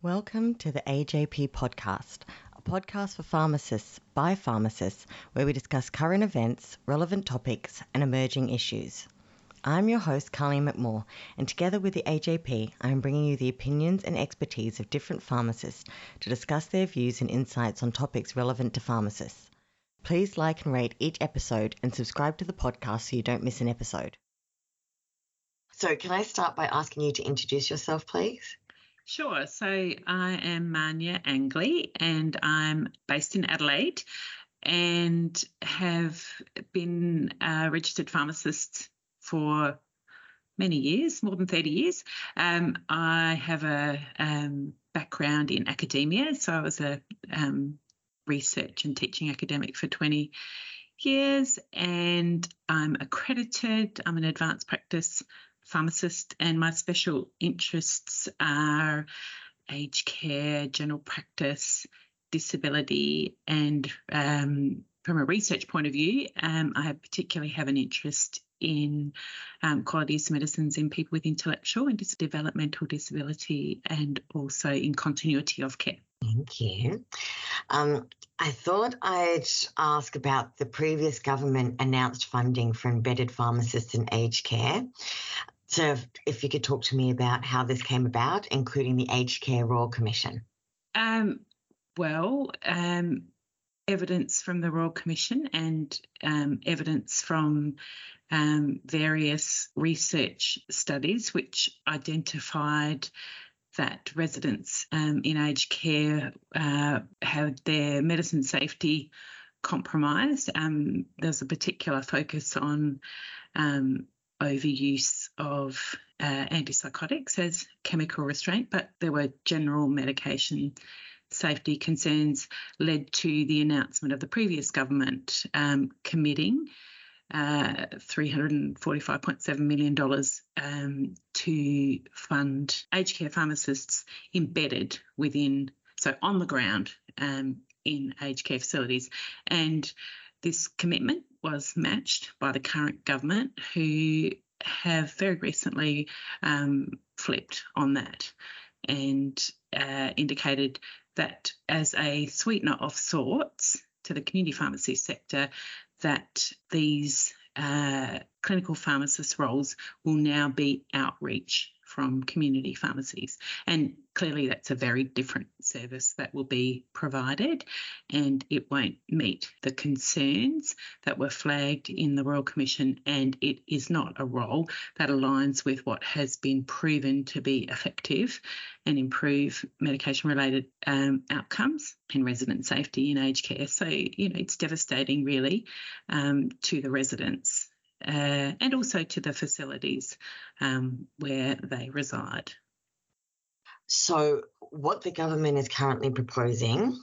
Welcome to the AJP podcast, a podcast for pharmacists by pharmacists, where we discuss current events, relevant topics, and emerging issues. I'm your host, Carly McMaugh, and together with the AJP, I am bringing you the opinions and expertise of different pharmacists to discuss their views and insights on topics relevant to pharmacists. Please like and rate each episode and subscribe to the podcast so you don't miss an episode. So, can I start by asking you to introduce yourself, please? Sure. So I am Manya Angley and I'm based in Adelaide and have been a registered pharmacist for many years, more than 30 years. Um, I have a um, background in academia, so I was a um, research and teaching academic for 20 years, and I'm accredited. I'm an advanced practice pharmacist, and my special interests are aged care, general practice, disability, and um, from a research point of view, um, I particularly have an interest in um, quality of medicines in people with intellectual and developmental disability and also in continuity of care. Thank you. Um, I thought I'd ask about the previous government announced funding for embedded pharmacists in aged care. So, if, if you could talk to me about how this came about, including the Aged Care Royal Commission. Um, well, um, evidence from the Royal Commission and um, evidence from um, various research studies which identified that residents um, in aged care uh, had their medicine safety compromised. Um, there's a particular focus on overuse of uh, antipsychotics as chemical restraint, but there were general medication safety concerns led to the announcement of the previous government um, committing uh, $345.7 million um, to fund aged care pharmacists embedded within, so on the ground um, in aged care facilities. And this commitment was matched by the current government, who have very recently um, flipped on that and uh, indicated that as a sweetener of sorts to the community pharmacy sector, that these uh, clinical pharmacist roles will now be outreach from community pharmacies. And clearly, that's a very different service that will be provided, and it won't meet the concerns that were flagged in the Royal Commission. And it is not a role that aligns with what has been proven to be effective and improve medication related um, outcomes and resident safety in aged care. So, you know, it's devastating really um, to the residents uh, and also to the facilities um, where they reside. So, what the government is currently proposing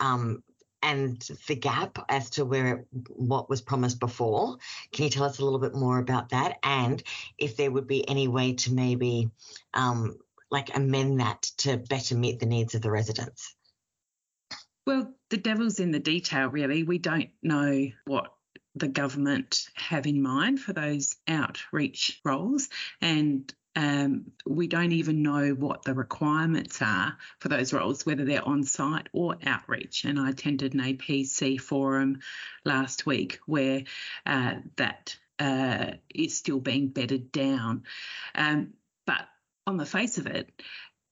um, and the gap as to where it, what was promised before. Can you tell us a little bit more about that? And if there would be any way to maybe um, like amend that to better meet the needs of the residents? Well, the devil's in the detail, really. We don't know what the government have in mind for those outreach roles. And um, we don't even know what the requirements are for those roles, whether they're on site or outreach. And I attended an APC forum last week where uh, that uh, is still being bedded down. Um, but on the face of it,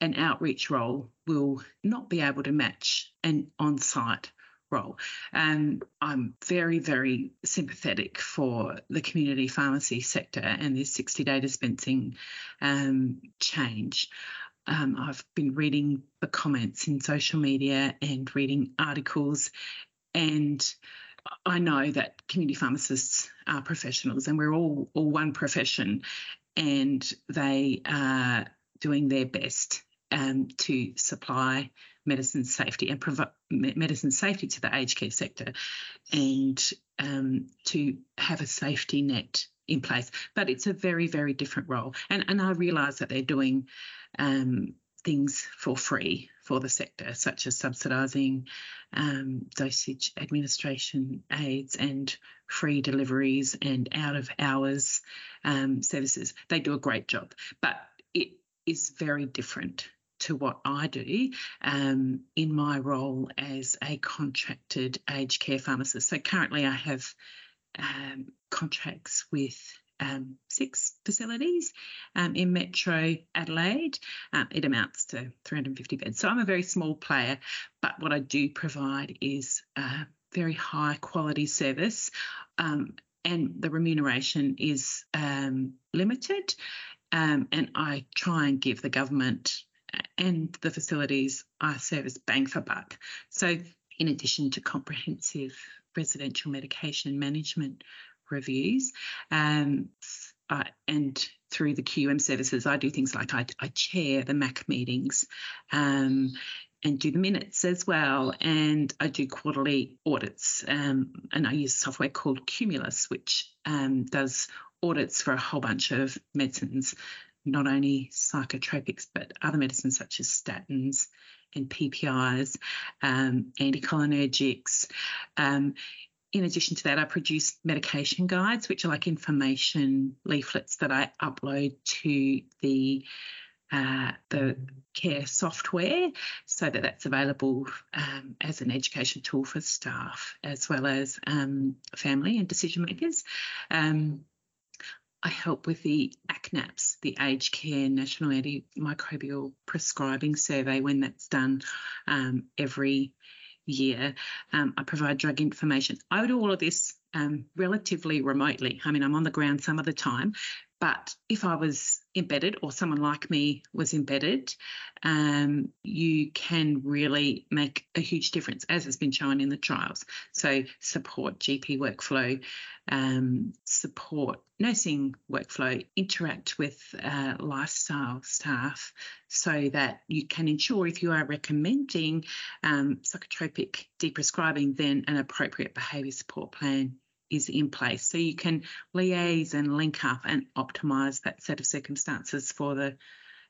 an outreach role will not be able to match an on site role. And I'm very, very sympathetic for the community pharmacy sector and this 60 day dispensing um, change. Um, I've been reading the comments in social media and reading articles, and I know that community pharmacists are professionals, and we're all all one profession, and they are doing their best um, to supply medicine safety and provide medicine safety to the aged care sector and um, to have a safety net in place. But it's a very, very different role. And, and I realise that they're doing um, things for free for the sector, such as subsidising um, dosage administration aids and free deliveries and out of hours um, services. They do a great job, but it is very different to what I do um, in my role as a contracted aged care pharmacist. So currently, I have um, contracts with um, six facilities um, in Metro Adelaide. Um, it amounts to 350 beds. So I'm a very small player, but what I do provide is a very high quality service. Um, and the remuneration is um, limited. Um, and I try and give the government and the facilities I service bang for buck. So, in addition to comprehensive residential medication management reviews. Um, uh, and through the QUM services, I do things like I, I chair the MAC meetings um, and do the minutes as well. And I do quarterly audits. Um, and I use software called Cumulus, which um, does audits for a whole bunch of medicines, not only psychotropics, but other medicines such as statins and PPIs, um, anticholinergics. Um, in addition to that, I produce medication guides, which are like information leaflets that I upload to the uh, the care software so that that's available um, as an education tool for staff as well as um, family and decision makers. Um, I help with the ACNAPS, the Aged Care National Antimicrobial Prescribing Survey, when that's done um, every year. Um, I provide drug information. I do all of this um, relatively remotely. I mean, I'm on the ground some of the time, but if I was embedded or someone like me was embedded, um, you can really make a huge difference, as has been shown in the trials. So, support GP workflow, um, support nursing workflow, interact with uh, lifestyle staff so that you can ensure if you are recommending um, psychotropic deprescribing, then an appropriate behaviour support plan is in place. So you can liaise and link up and optimise that set of circumstances for the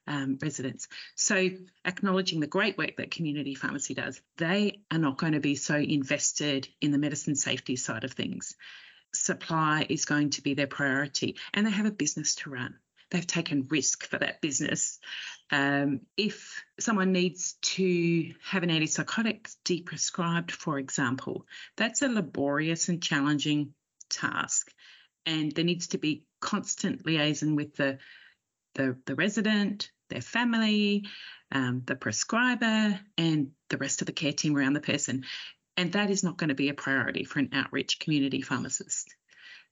um, residents. So acknowledging the great work that community pharmacy does, they are not going to be so invested in the medicine safety side of things. Supply is going to be their priority, and they have a business to run they've taken risk for that business. Um, if someone needs to have an antipsychotic deprescribed, for example, that's a laborious and challenging task. And there needs to be constant liaison with the, the, the resident, their family, um, the prescriber, and the rest of the care team around the person. And that is not going to be a priority for an outreach community pharmacist.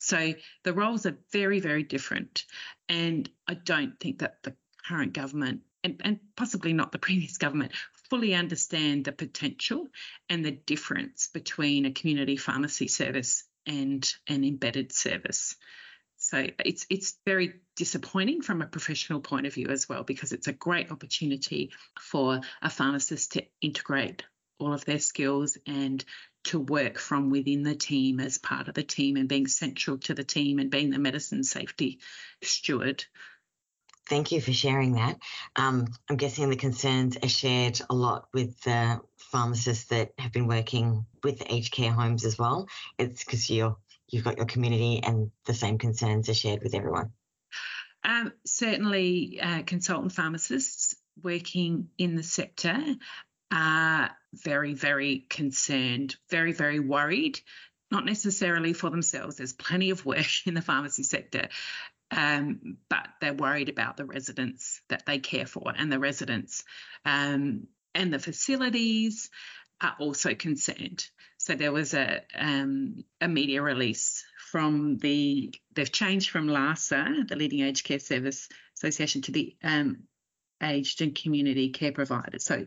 So the roles are very, very different. And I don't think that the current government and, and possibly not the previous government fully understand the potential and the difference between a community pharmacy service and an embedded service. So it's it's very disappointing from a professional point of view as well because it's a great opportunity for a pharmacist to integrate all of their skills and to work from within the team as part of the team and being central to the team and being the medicine safety steward. Thank you for sharing that. Um, I'm guessing the concerns are shared a lot with the pharmacists that have been working with aged care homes as well. It's because you're you've got your community and the same concerns are shared with everyone. Um, certainly, uh, consultant pharmacists working in the sector are very, very concerned, very, very worried, not necessarily for themselves. There's plenty of work in the pharmacy sector, um, but they're worried about the residents that they care for and the residents um, and the facilities are also concerned. So there was a um, a media release from the they've changed from LASA, the Leading Aged Care Service Association, to the um, Aged and Community Care Providers. So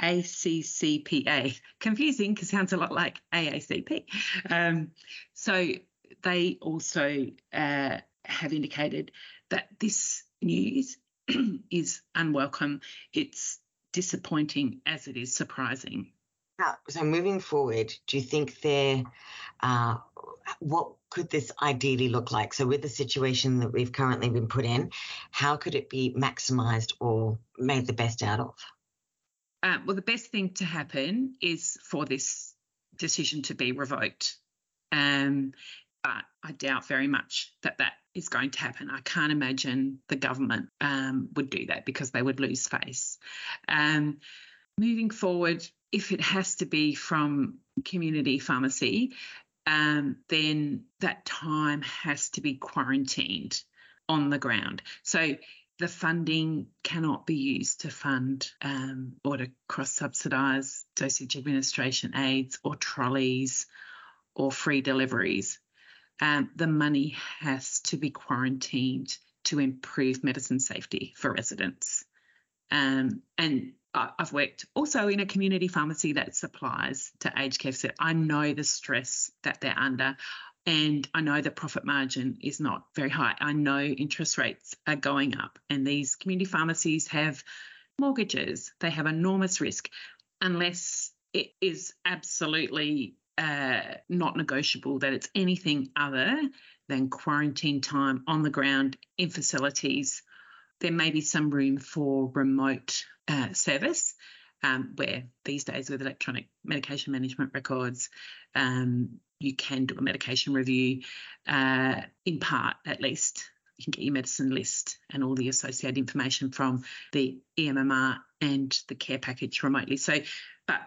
ACCPA. Confusing because sounds a lot like AACP. Um, so they also uh, have indicated that this news is unwelcome. It's disappointing as it is surprising. So moving forward, do you think there, uh, what could this ideally look like? So with the situation that we've currently been put in, how could it be maximised or made the best out of? Uh, well, the best thing to happen is for this decision to be revoked. Um, but I doubt very much that that is going to happen. I can't imagine the government um, would do that because they would lose face. Um, moving forward, if it has to be from community pharmacy, um, then that time has to be quarantined on the ground. So the funding cannot be used to fund um, or to cross subsidise dosage administration aids or trolleys or free deliveries. Um, the money has to be quarantined to improve medicine safety for residents. Um, and I've worked also in a community pharmacy that supplies to aged care. So I know the stress that they're under. And I know the profit margin is not very high. I know interest rates are going up, and these community pharmacies have mortgages. They have enormous risk unless it is absolutely uh, not negotiable that it's anything other than quarantine time on the ground in facilities. There may be some room for remote uh, service, um, where these days with electronic medication management records, um, you can do a medication review, uh, in part at least. You can get your medicine list and all the associated information from the EMMR and the care package remotely. So, but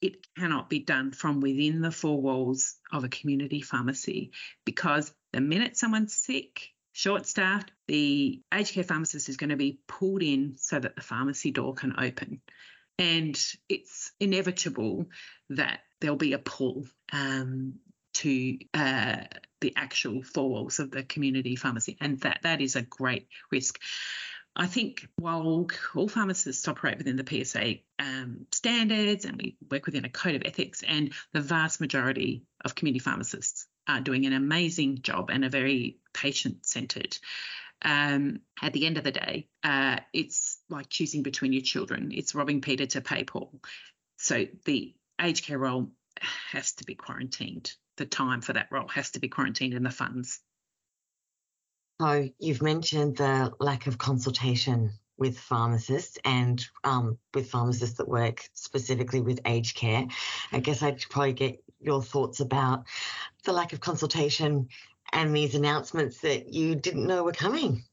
it cannot be done from within the four walls of a community pharmacy because the minute someone's sick, short staffed, the aged care pharmacist is going to be pulled in so that the pharmacy door can open. And it's inevitable that there'll be a pull um, to uh, the actual four walls of the community pharmacy. And that that is a great risk. I think while all pharmacists operate within the PSA um, standards and we work within a code of ethics, and the vast majority of community pharmacists are doing an amazing job and are very patient centered. Um, at the end of the day, uh, it's like choosing between your children. It's robbing Peter to pay Paul. So the aged care role has to be quarantined. The time for that role has to be quarantined and the funds. So you've mentioned the lack of consultation with pharmacists and um, with pharmacists that work specifically with aged care. I guess I'd probably get your thoughts about the lack of consultation and these announcements that you didn't know were coming.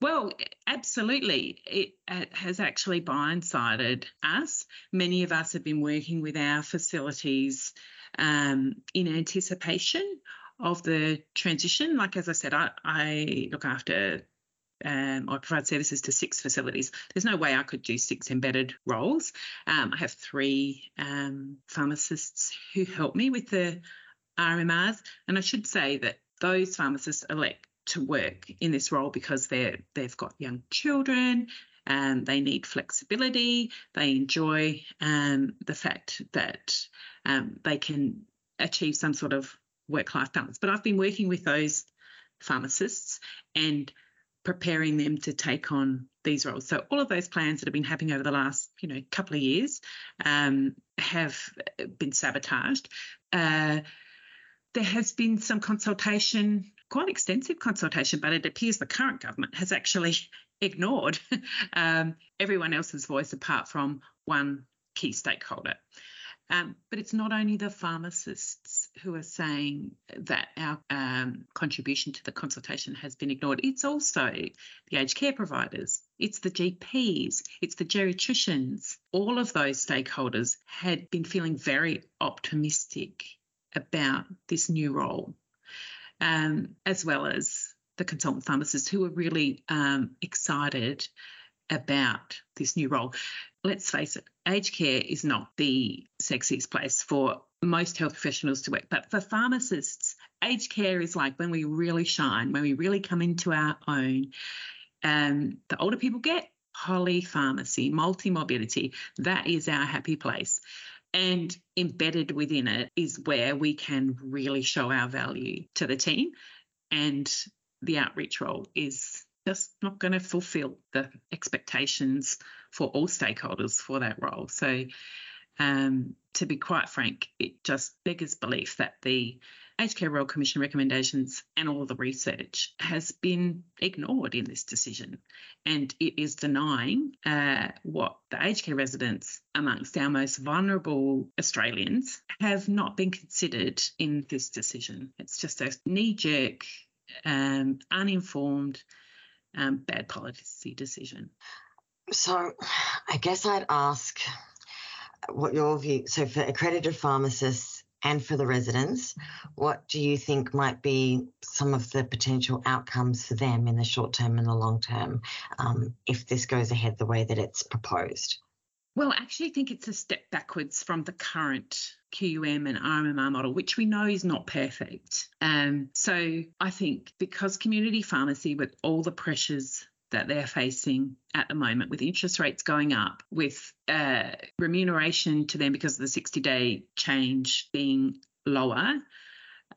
Well, absolutely. It, it, has actually blindsided us. Many of us have been working with our facilities um, in anticipation of the transition. Like, as I said, I, I look after um, I provide services to six facilities. There's no way I could do six embedded roles. Um, I have three um, pharmacists who help me with the RMMRs, and I should say that those pharmacists elect to work in this role because they're they've got young children and they need flexibility. They enjoy um, the fact that um, they can achieve some sort of work life balance. But I've been working with those pharmacists and preparing them to take on these roles. So all of those plans that have been happening over the last, you know, couple of years um, have been sabotaged. Uh, there has been some consultation, quite extensive consultation, but it appears the current government has actually ignored um, everyone else's voice apart from one key stakeholder. Um, but it's not only the pharmacists who are saying that our um, contribution to the consultation has been ignored. It's also the aged care providers, it's the GPs, it's the geriatricians. All of those stakeholders had been feeling very optimistic about this new role, um, as well as the consultant pharmacists who are really um, excited about this new role. Let's face it, aged care is not the sexiest place for most health professionals to work, but for pharmacists, aged care is like when we really shine, when we really come into our own. Um, the older people get, polypharmacy, multi-morbidity, that is our happy place. And embedded within it is where we can really show our value to the team. And the outreach role is just not going to fulfill the expectations for all stakeholders for that role. So, um, to be quite frank, it just beggars belief that the Aged Care Royal Commission recommendations and all the research has been ignored in this decision. And it is denying uh, what the aged care residents amongst our most vulnerable Australians have not been considered in this decision. It's just a knee jerk um, uninformed, um, bad policy decision. So, I guess I'd ask what your view. So, for accredited pharmacists and for the residents, what do you think might be some of the potential outcomes for them in the short term and the long term um, if this goes ahead the way that it's proposed? Well, I actually think it's a step backwards from the current QUM and RMMR model, which we know is not perfect. Um, so I think because community pharmacy, with all the pressures that they're facing at the moment, with interest rates going up, with uh, remuneration to them because of the 60 day change being lower,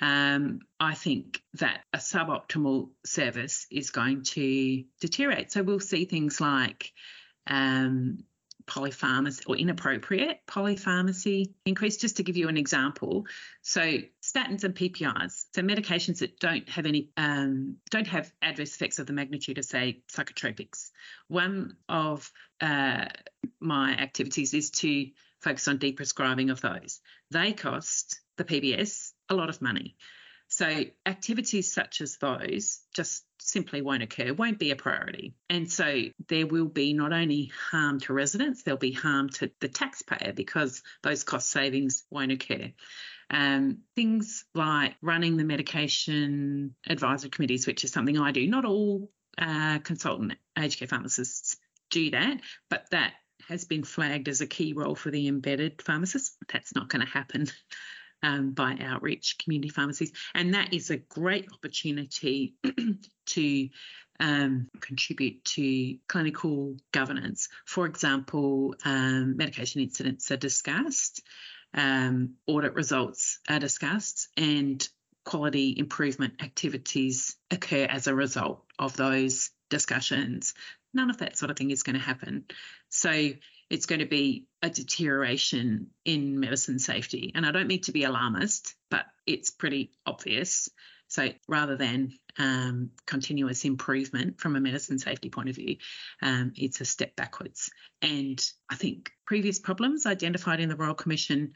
um, I think that a suboptimal service is going to deteriorate. So we'll see things like um, polypharmacy or inappropriate polypharmacy increase. Just to give you an example, so statins and PPIs, so medications that don't have any um, don't have adverse effects of the magnitude of say psychotropics. One of uh, my activities is to focus on deprescribing of those. They cost the PBS a lot of money. So activities such as those just simply won't occur, won't be a priority. And so there will be not only harm to residents, there'll be harm to the taxpayer because those cost savings won't occur. Um, things like running the medication advisory committees, which is something I do. Not all uh, consultant aged care pharmacists do that, but that has been flagged as a key role for the embedded pharmacist. That's not going to happen um, by outreach community pharmacies. And that is a great opportunity to um, contribute to clinical governance. For example, um, medication incidents are discussed, um, audit results are discussed, and quality improvement activities occur as a result of those discussions. None of that sort of thing is going to happen. So it's going to be a deterioration in medicine safety. And I don't mean to be alarmist, but it's pretty obvious. So rather than um, continuous improvement from a medicine safety point of view, um, it's a step backwards. And I think previous problems identified in the Royal Commission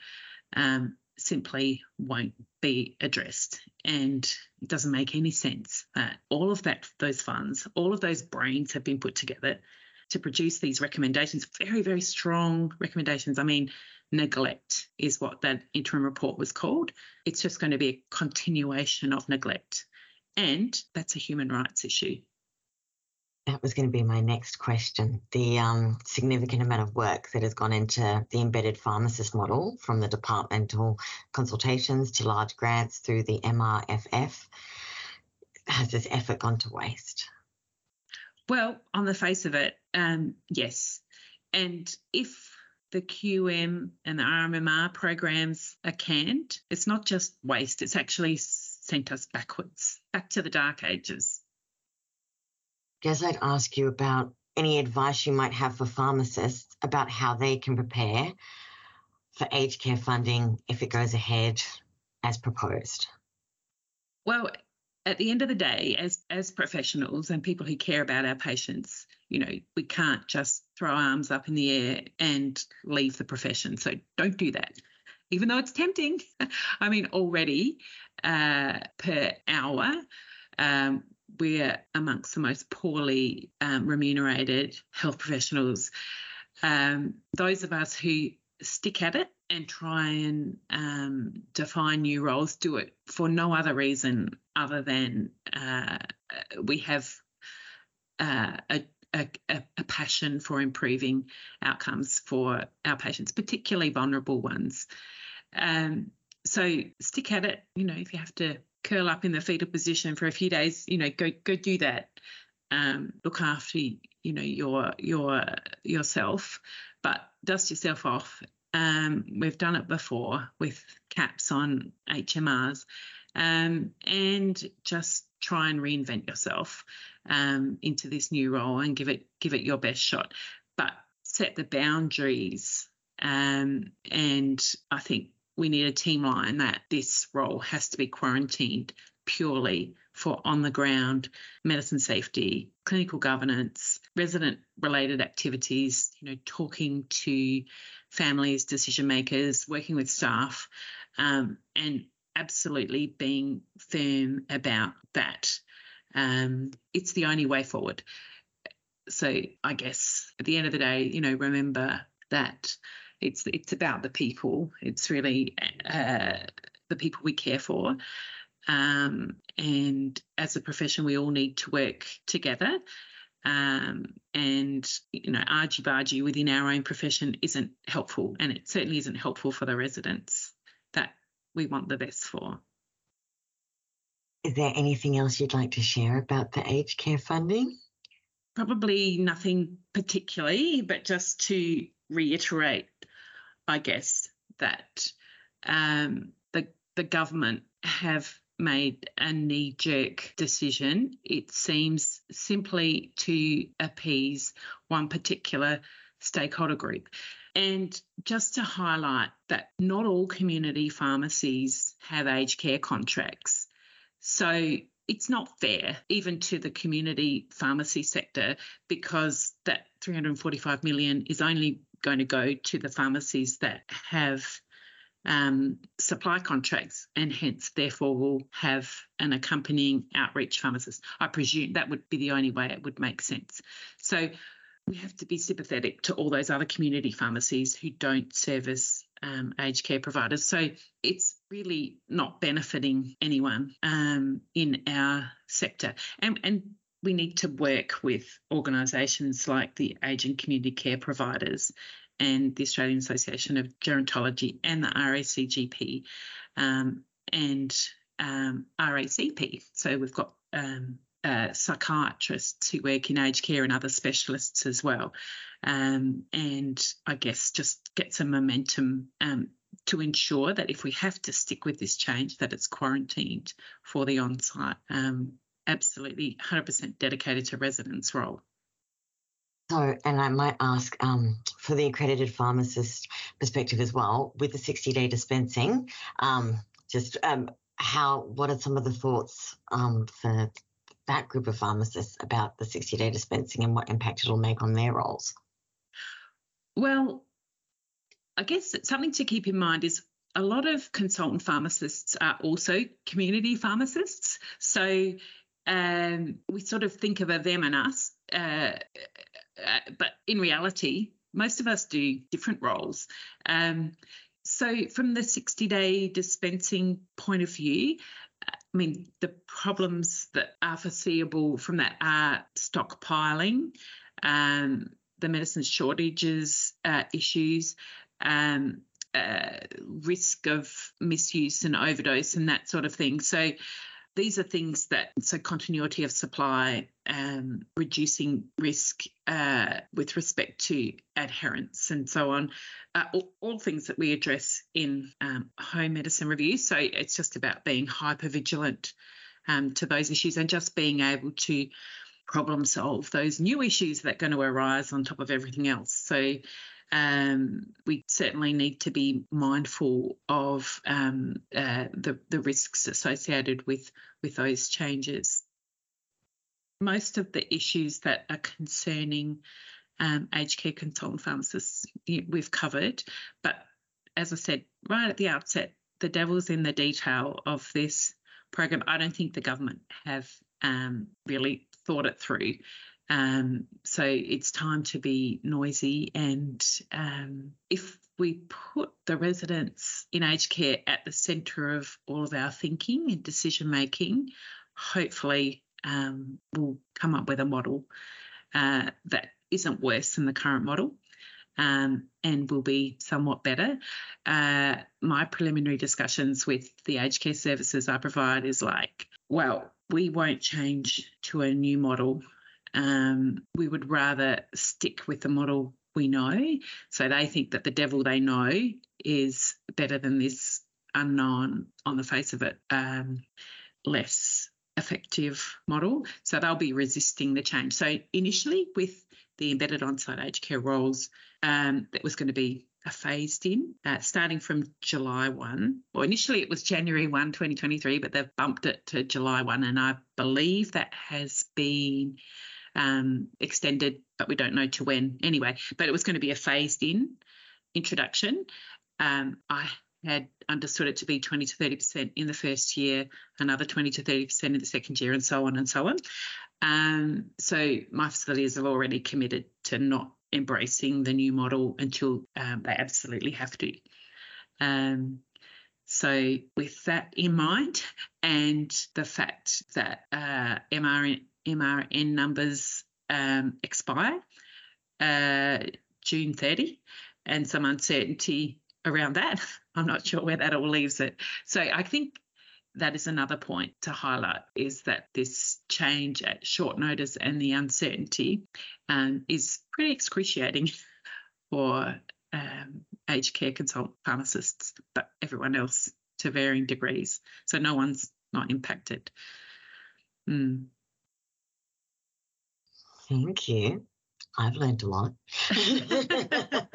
um, simply won't be addressed. And it doesn't make any sense that all of that, those funds, all of those brains have been put together to produce these recommendations, very, very strong recommendations. I mean, neglect is what that interim report was called. It's just going to be a continuation of neglect. And that's a human rights issue. That was going to be my next question. The um, significant amount of work that has gone into the embedded pharmacist model from the departmental consultations to large grants through the MRFF. Has this effort gone to waste? Well, on the face of it, um, yes. And if the QUM and the RMMR programs are canned, it's not just waste, it's actually sent us backwards, back to the dark ages. Guess I'd ask you about any advice you might have for pharmacists about how they can prepare for aged care funding if it goes ahead as proposed. Well, at the end of the day, as as professionals and people who care about our patients, you know, we can't just throw arms up in the air and leave the profession. So don't do that. Even though it's tempting. I mean, already uh, per hour, um, we're amongst the most poorly um, remunerated health professionals. Um, those of us who stick at it and try and um, define new roles, do it for no other reason other than uh, we have uh, a, a, a, passion for improving outcomes for our patients, particularly vulnerable ones. Um, so stick at it. You know, if you have to curl up in the fetal position for a few days, you know, go go do that. Um, look after you know your your yourself, but dust yourself off um, we've done it before with caps on HMRs, um, and just try and reinvent yourself um, into this new role and give it give it your best shot. But set the boundaries, um, and I think we need a team line that this role has to be quarantined purely for on the ground medicine safety, clinical governance, resident related activities, you know, talking to families, decision makers, working with staff, um, and absolutely being firm about that. Um, it's the only way forward. So I guess at the end of the day, you know, remember that it's it's about the people. It's really uh, the people we care for. Um, and as a profession, we all need to work together. Um, and you know, argy bargy within our own profession isn't helpful, and it certainly isn't helpful for the residents that we want the best for. Is there anything else you'd like to share about the aged care funding? Probably nothing particularly, but just to reiterate, I guess, that um, the the government have made a knee jerk decision. It seems simply to appease one particular stakeholder group. And just to highlight that not all community pharmacies have aged care contracts. So it's not fair even to the community pharmacy sector because that 345 million is only going to go to the pharmacies that have um, supply contracts and hence therefore will have an accompanying outreach pharmacist. I presume that would be the only way it would make sense. So we have to be sympathetic to all those other community pharmacies who don't service um, aged care providers. So it's really not benefiting anyone um, in our sector. And, and we need to work with organisations like the Aging Community Care Providers and the Australian Association of Gerontology and the RACGP um, and um, RACP. So we've got um, uh, psychiatrists who work in aged care and other specialists as well. Um, and I guess just get some momentum um, to ensure that if we have to stick with this change, that it's quarantined for the on-site. Um, absolutely 100% dedicated to residents' role. So, and I might ask um, for the accredited pharmacist perspective as well, with the 60 day dispensing, um, just um, how, what are some of the thoughts um, for that group of pharmacists about the 60 day dispensing and what impact it'll make on their roles? Well, I guess something to keep in mind is a lot of consultant pharmacists are also community pharmacists. So um, we sort of think of a them and us, uh, but in reality, most of us do different roles. Um, so, from the 60 day dispensing point of view, I mean, the problems that are foreseeable from that are stockpiling, um, the medicine shortages uh, issues, um, uh, risk of misuse and overdose, and that sort of thing. So, these are things that, so continuity of supply, um, reducing risk uh, with respect to adherence and so on, uh, all, all, things that we address in um, home medicine reviews. So it's just about being hyper vigilant um, to those issues and just being able to problem solve those new issues that are going to arise on top of everything else. So um, we certainly need to be mindful of um, uh, the, the risks associated with, with those changes. Most of the issues that are concerning um, aged care consultant pharmacists we've covered, but as I said right at the outset, the devil's in the detail of this program. I don't think the government have um, really thought it through. Um, so it's time to be noisy. And um, if we put the residents in aged care at the centre of all of our thinking and decision making, hopefully um, we'll come up with a model uh, that isn't worse than the current model. Um, and will be somewhat better. Uh, my preliminary discussions with the aged care services I provide is like, well, we won't change to a new model um, we would rather stick with the model we know. So they think that the devil they know is better than this unknown, on the face of it, um, less effective model. So they'll be resisting the change. So initially, with the embedded on-site aged care roles, um, that was going to be a phased in, uh, starting from July 1. Well, initially it was January 1, 2023, but they've bumped it to July 1, and I believe that has been um, extended, but we don't know to when anyway. But it was going to be a phased in introduction. Um, I had understood it to be 20 to 30% in the first year, another 20 to 30% in the second year, and so on and so on. Um, so my facilities have already committed to not embracing the new model until um, they absolutely have to. Um, so, with that in mind, and the fact that uh, MRN numbers um, expire uh, June 30, and some uncertainty around that, I'm not sure where that all leaves it. So, I think that is another point to highlight is that this change at short notice and the uncertainty um, is pretty excruciating for um, aged care consultant pharmacists, but everyone else to varying degrees. So no one's not impacted. Mm. Thank you. I've learned a lot.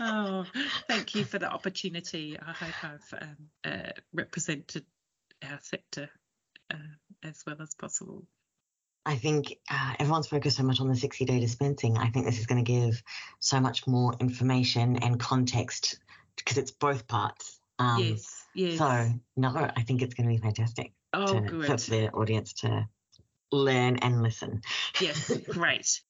oh, thank you for the opportunity. I hope I've um, uh, represented our sector uh, as well as possible. I think uh, everyone's focused so much on the 60 day dispensing. I think this is going to give so much more information and context because it's both parts. Um, yes, yes. So, no, I think it's going to be fantastic oh, to, good. for the audience to learn and listen. Yes, great.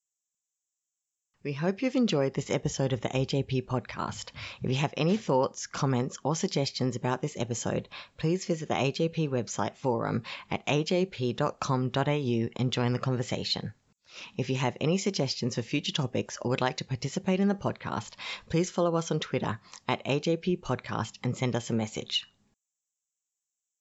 We hope you've enjoyed this episode of the AJP podcast. If you have any thoughts, comments, or suggestions about this episode, please visit the AJP website forum at ajp.com.au and join the conversation. If you have any suggestions for future topics or would like to participate in the podcast, please follow us on Twitter at AJP Podcast and send us a message.